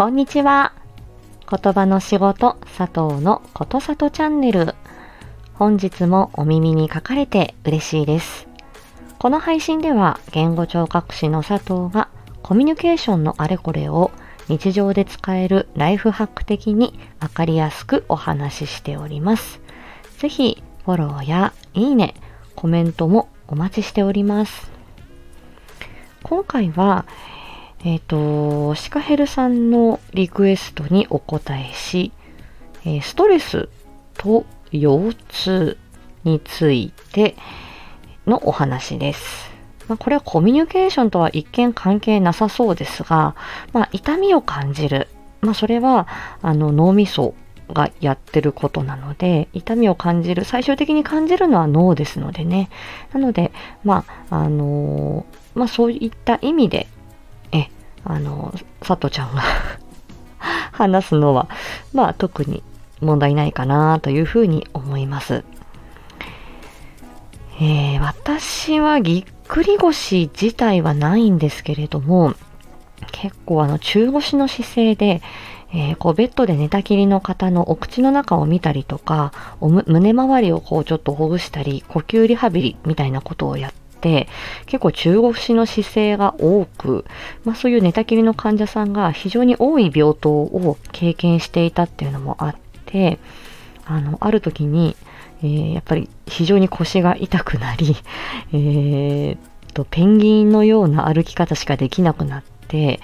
こんにちは。言葉の仕事、佐藤のことさとチャンネル。本日もお耳に書かれて嬉しいです。この配信では、言語聴覚士の佐藤がコミュニケーションのあれこれを日常で使えるライフハック的にわかりやすくお話ししております。ぜひ、フォローやいいね、コメントもお待ちしております。今回は、えっ、ー、と、シカヘルさんのリクエストにお答えし、え、ストレスと腰痛についてのお話です。まあ、これはコミュニケーションとは一見関係なさそうですが、まあ、痛みを感じる。まあ、それは、あの、脳みそがやってることなので、痛みを感じる、最終的に感じるのは脳ですのでね。なので、まあ、あのー、まあ、そういった意味で、あの、佐藤ちゃんが 話すのは、まあ、特に問題ないかなというふうに思います。えー、私はぎっくり腰自体はないんですけれども、結構あの中腰の姿勢で、えー、こうベッドで寝たきりの方のお口の中を見たりとか、お胸周りをこうちょっとほぐしたり、呼吸リハビリみたいなことをやって、結構中腰の姿勢が多く、まあそういう寝たきりの患者さんが非常に多い病棟を経験していたっていうのもあって、あの、ある時に、えー、やっぱり非常に腰が痛くなり、えー、と、ペンギンのような歩き方しかできなくなって、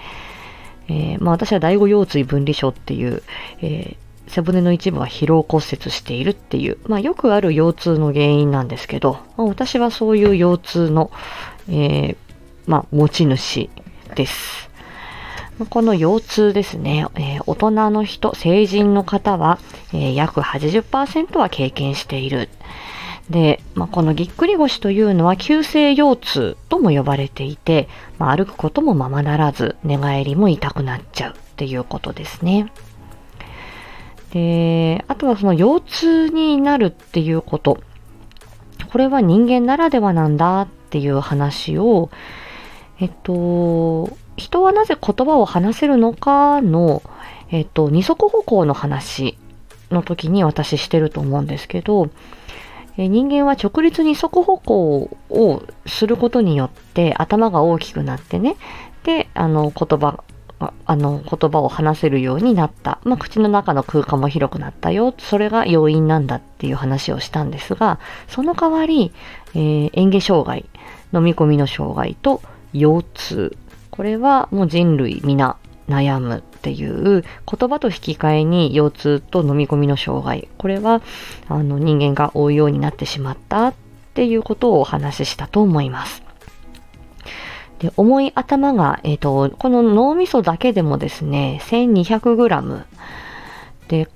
えー、まあ、私は第五腰椎分離症っていう、えー、背骨の一部は疲労骨折しているっていう、まあ、よくある腰痛の原因なんですけど、まあ、私はそういう腰痛の、えー、まあ、持ち主です。この腰痛ですね、えー、大人の人、成人の方は、えー、約80%は経験している。で、まあ、このぎっくり腰というのは急性腰痛とも呼ばれていて、まあ、歩くこともままならず、寝返りも痛くなっちゃうっていうことですね。で、あとはその腰痛になるっていうこと。これは人間ならではなんだっていう話を、えっと、人はなぜ言葉を話せるのかの、えっと、二足歩行の話の時に私してると思うんですけど、え人間は直立二足歩行をすることによって頭が大きくなってね、で、あの言葉、あの言葉を話せるようになった。まあ、口の中の空間も広くなったよ。それが要因なんだっていう話をしたんですが、その代わり、えー、嚥下障害、飲み込みの障害と腰痛。これはもう人類皆悩むっていう言葉と引き換えに腰痛と飲み込みの障害これはあの人間が負うようになってしまったっていうことをお話ししたと思います。で重い頭が、えっ、ー、と、この脳みそだけでもですね、1200g で、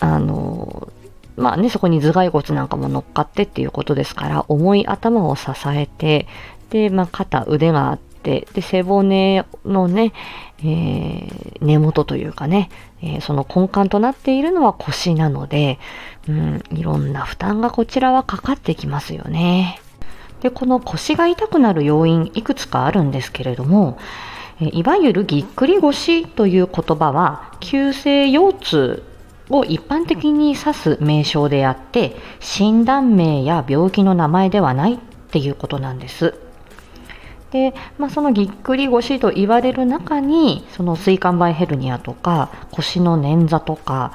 あの、まあね、そこに頭蓋骨なんかも乗っかってっていうことですから、重い頭を支えて、で、まあ、肩、腕があって、で、背骨のね、えー、根元というかね、えー、その根幹となっているのは腰なので、うん、いろんな負担がこちらはかかってきますよね。で、この腰が痛くなる要因いくつかあるんですけれども、いわゆるぎっくり腰という言葉は急性腰痛を一般的に指す名称であって診断名や病気の名前ではないっていうことなんです。で、まあ、そのぎっくり腰と言われる中にその椎間板ヘルニアとか腰の捻挫とか、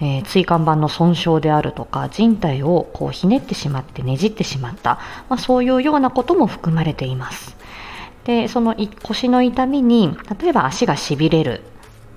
えー、椎間板の損傷であるとか人体をこうひねってしまってねじってしまった、まあ、そういうようなことも含まれています。でその腰の痛みに例えば足がしびれる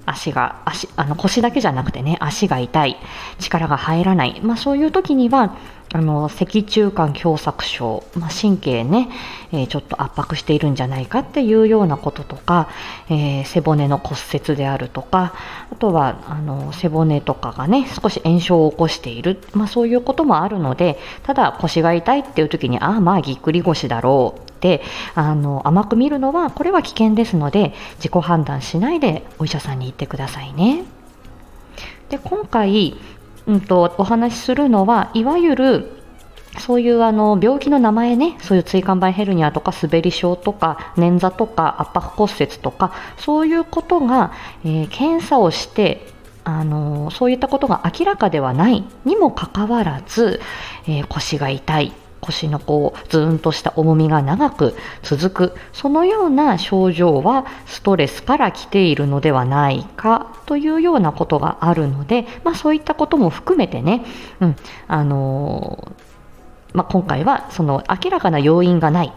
足が足あの腰だけじゃなくてね足が痛い力が入らない、まあ、そういう時にはあの脊柱管狭窄症、まあ、神経ね、えー、ちょっと圧迫しているんじゃないかっていうようなこととか、えー、背骨の骨折であるとかあとはあの背骨とかがね少し炎症を起こしている、まあ、そういうこともあるのでただ腰が痛いっていう時にああまあぎっくり腰だろう。ってあの甘く見るのはこれは危険ですので自己判断しないでお医者さんに行ってくださいね。で今回うんと、お話しするのはいわゆるそういうあの病気の名前ね、そういう椎間板ヘルニアとか滑り症とか捻挫とか圧迫骨折とかそういうことが、えー、検査をしてあのそういったことが明らかではないにもかかわらず、えー、腰が痛い腰のこうズーンとした重みが長く続くそのような症状はストレスから来ているのではないかというようなことがあるので、まあ、そういったことも含めてね、うんあのー、まあ、今回はその明らかな要因がない、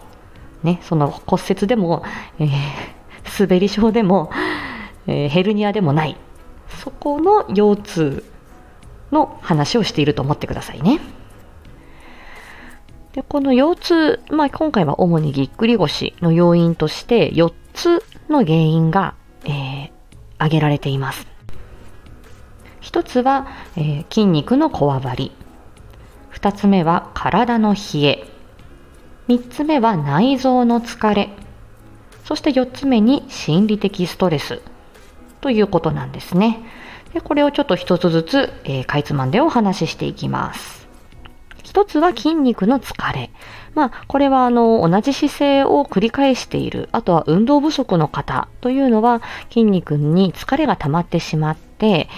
ね、その骨折でも、えー、滑り症でも、えー、ヘルニアでもないそこの腰痛の話をしていると思ってくださいね。でこの腰痛、まあ、今回は主にぎっくり腰の要因として4つの原因が、えー、挙げられています。1つは、えー、筋肉のこわばり2つ目は体の冷え3つ目は内臓の疲れそして4つ目に心理的ストレスということなんですね。でこれをちょっと1つずつ、えー、かいつまんでお話ししていきます。一つは筋肉の疲れ。まあ、これはあの、同じ姿勢を繰り返している。あとは運動不足の方というのは筋肉に疲れが溜まってしまって、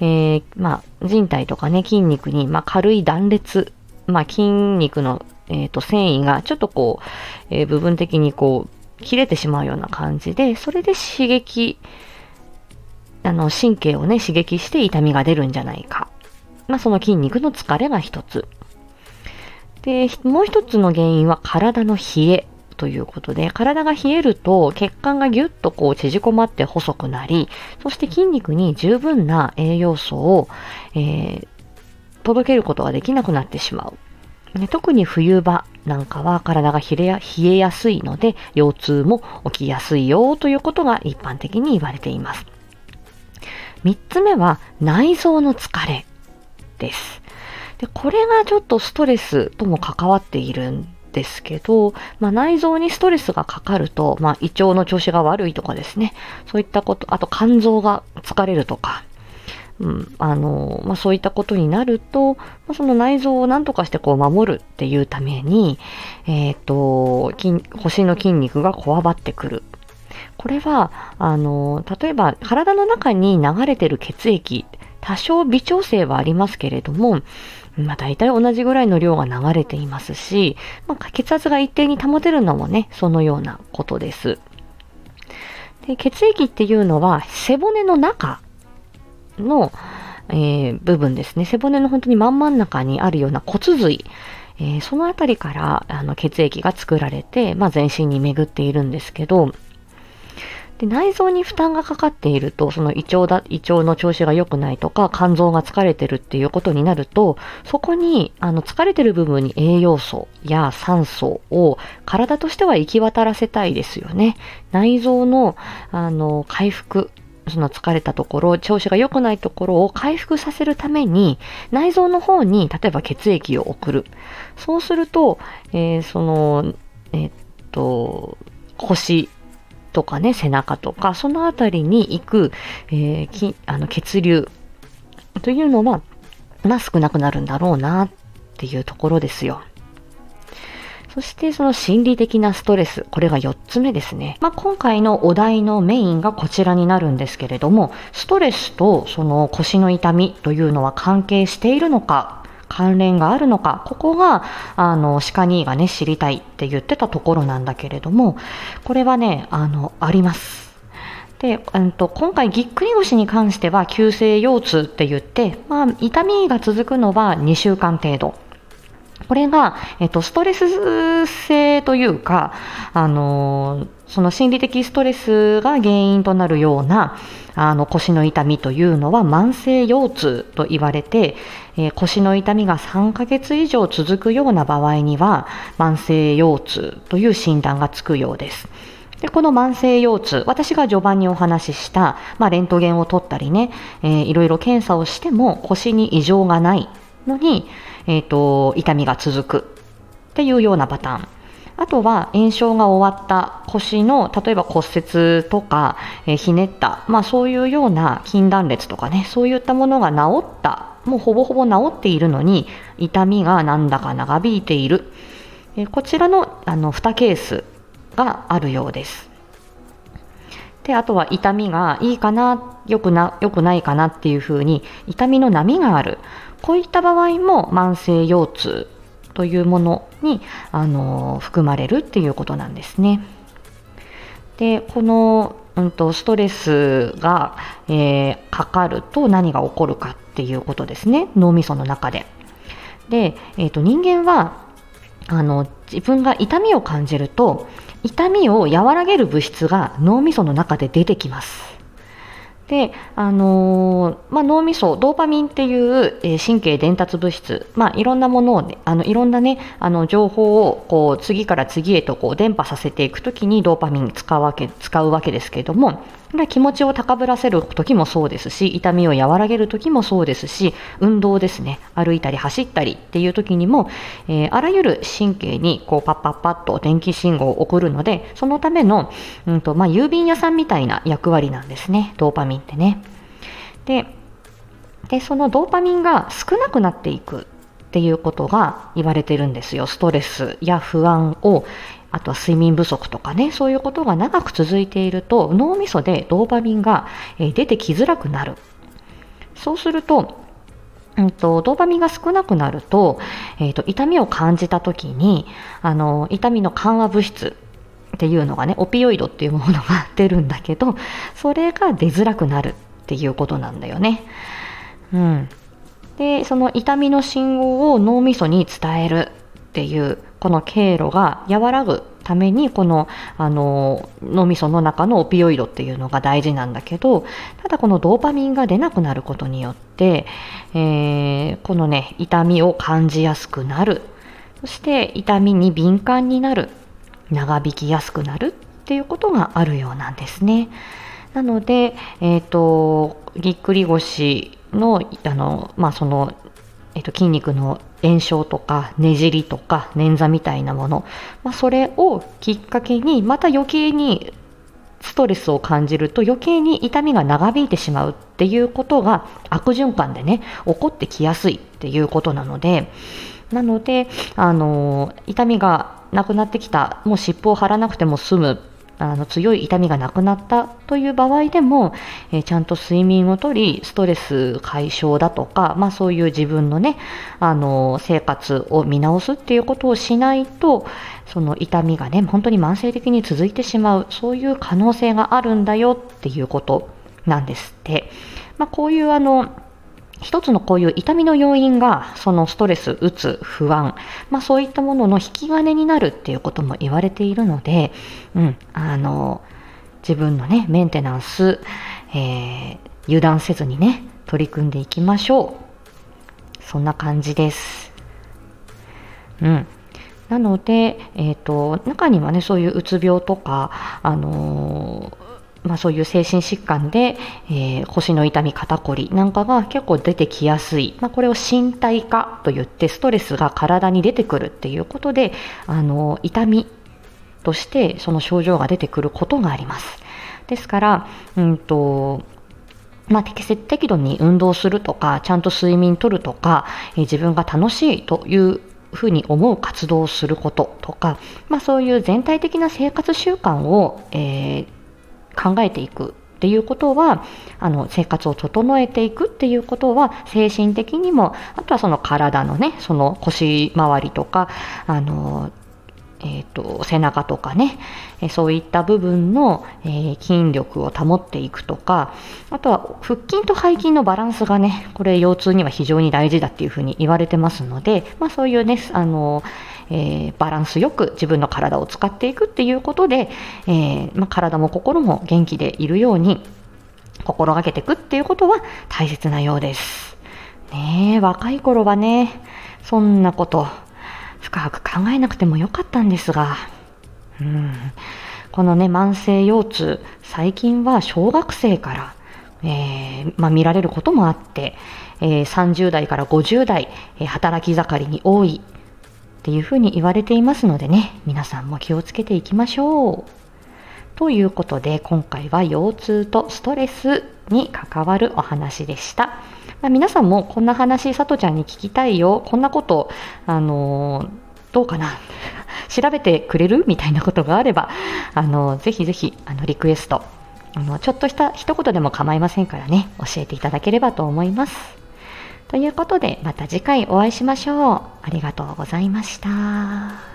えー、まあ、人体とかね、筋肉に、まあ、軽い断裂、まあ、筋肉の、えーと、繊維がちょっとこう、えー、部分的にこう、切れてしまうような感じで、それで刺激、あの、神経をね、刺激して痛みが出るんじゃないか。まあ、その筋肉の疲れが一つ。で、もう一つの原因は体の冷えということで、体が冷えると血管がぎゅっとこう縮こまって細くなり、そして筋肉に十分な栄養素を、えー、届けることができなくなってしまう。ね、特に冬場なんかは体が冷え冷えやすいので、腰痛も起きやすいよということが一般的に言われています。三つ目は内臓の疲れです。でこれがちょっとストレスとも関わっているんですけど、まあ、内臓にストレスがかかると、まあ、胃腸の調子が悪いとかですね、そういったこと、あと肝臓が疲れるとか、うん、あの、まあ、そういったことになると、まあ、その内臓を何とかしてこう守るっていうために、えっ、ー、と、筋、腰の筋肉がこわばってくる。これは、あの、例えば体の中に流れてる血液、多少微調整はありますけれども、まあ大体同じぐらいの量が流れていますし、まあ、血圧が一定に保てるのもね、そのようなことです。で血液っていうのは背骨の中の、えー、部分ですね。背骨の本当に真ん真ん中にあるような骨髄。えー、そのあたりからあの血液が作られて、まあ、全身に巡っているんですけど、で内臓に負担がかかっていると、その胃腸だ、胃腸の調子が良くないとか、肝臓が疲れてるっていうことになると、そこに、あの、疲れてる部分に栄養素や酸素を体としては行き渡らせたいですよね。内臓の、あの、回復、その疲れたところ、調子が良くないところを回復させるために、内臓の方に、例えば血液を送る。そうすると、えー、その、えー、っと、腰とかね、背中とか、そのあたりに行く、えー、あの血流というのは、まあ少なくなるんだろうなっていうところですよ。そしてその心理的なストレス、これが4つ目ですね。まあ、今回のお題のメインがこちらになるんですけれども、ストレスとその腰の痛みというのは関係しているのか関連があるのか、ここが、あの、鹿兄がね、知りたいって言ってたところなんだけれども、これはね、あの、あります。で、うんと、今回ぎっくり腰に関しては急性腰痛って言って、まあ、痛みが続くのは2週間程度。これが、えっと、ストレス性というか、あのその心理的ストレスが原因となるようなあの腰の痛みというのは慢性腰痛と言われて、えー、腰の痛みが3ヶ月以上続くような場合には慢性腰痛という診断がつくようです。でこの慢性腰痛、私が序盤にお話しした、まあ、レントゲンを取ったりね、えー、いろいろ検査をしても腰に異常がないのに、えーと痛みが続くっていうようなパターン。あとは炎症が終わった腰の例えば骨折とか、え、ひねった、まあ、そういうような筋断裂とかねそういったものが治ったもうほぼほぼ治っているのに痛みがなんだか長引いている。えこちらのあの2ケースがあるようです。であとは痛みがいいかなよくなよくないかなっていうふうに痛みの波がある。こういった場合も慢性腰痛というものにあの含まれるっていうことなんですね。でこの、うんと、ストレスが、えー、かかると何が起こるかっていうことですね脳みその中で。で、えーと人間はあの自分が痛みを感じると痛みを和らげる物質が脳みその中で出てきます。で、あのー、まあ、脳みそドーパミンっていう、えー、神経伝達物質、まあ、いろんなものを、ね、あのいろんな、ね、あの情報をこう次から次へとこう伝播させていくときにドーパミン使うわけ使うわけですけれども気持ちを高ぶらせる時もそうですし痛みを和らげる時もそうですし運動ですね。歩いたり走ったりっていう時にも、えー、あらゆる神経にこうパッパッパッと電気信号を送るのでそのための、うんとまあ、郵便屋さんみたいな役割なんですね。ドーパミン。ってね。ででそのドーパミンが少なくなっていくっていうことが言われてるんですよストレスや不安をあとは睡眠不足とかね、そういうことが長く続いていると脳みそでドーパミンが出てきづらくなる。そうすると、うんと、ドーパミンが少なくなると,、えーと、痛みを感じた時にあの痛みの緩和物質っていうのがねオピオイドっていうものが出るんだけどそれが出づらくなるっていうことなんだよね。うん、でその痛みの信号を脳みそに伝えるっていうこの経路が和らぐためにこのあの脳みその中のオピオイドっていうのが大事なんだけどただこのドーパミンが出なくなることによって、えー、このね痛みを感じやすくなる。そして痛みに敏感になる。長引きやすくなるっていうことがあるようなんですね。なので、えーと、ぎっくり腰のあの、まあ、そのえっと、筋肉の炎症とかねじりとか捻挫みたいなもの、まあ、それをきっかけにまた余計にストレスを感じると余計に痛みが長引いてしまうっていうことが悪循環でね起こってきやすいっていうことなのでなのであの痛みがなくなってきたもう湿布を貼らなくても済むあの強い痛みがなくなったという場合でも、えー、ちゃんと睡眠をとりストレス解消だとか、まあ、そういう自分のねあの生活を見直すっていうことをしないとその痛みがね本当に慢性的に続いてしまうそういう可能性があるんだよっていうことなんですって。まあ、こういうあの一つのこういう痛みの要因がそのストレス、うつ、不安、まあ、そういったものの引き金になるっていうことも言われているので、うん、あの自分のねメンテナンス、えー、油断せずにね取り組んでいきましょうそんな感じです。うん、なので、えーと、と中にはねそういううつ病とか、あのまあ、そういう精神疾患で、えー、腰の痛み、肩こりなんかが結構出てきやすい、まあ、これを身体化といってストレスが体に出てくるっていうことであの痛みとしてその症状が出てくることがあります。ですから、うんとまあ、適切適度に運動するとかちゃんと睡眠とるとか、えー、自分が楽しいというふうに思う活動をすることとか、まあ、そういう全体的な生活習慣を、えー考えていくっていうことはあの生活を整えていくっていうことは精神的にもあとはその体のねその腰回りとかあのえーと、背中とかね、えそういった部分の、えー、筋力を保っていくとかあとは腹筋と背筋のバランスがねこれ腰痛には非常に大事だっていうふうに言われてますので、まあ、そういうねあのえー、バランスよく自分の体を使っていくっていうことで、えー、まあ、体も心も元気でいるように心がけていくっていうことは大切なようです。ね若い頃はね、そんなこと深く考えなくてもよかったんですが、うん、このね、慢性腰痛、最近は小学生から、えー、まあ、見られることもあって、えー、30代から50代、えー、働き盛りに多いっていうふうに言われていますのでね、皆さんも気をつけていきましょう。ということで、今回は腰痛とストレスに関わるお話でした。まあ、皆さんもこんな話、さとちゃんに聞きたいよ、こんなこと、あのー、どうかな？調べてくれるみたいなことがあれば、あのー、ぜひぜひ、あの、リクエスト、あの、ちょっとした一言でも構いませんからね、教えていただければと思います。ということで、また次回お会いしましょう。ありがとうございました。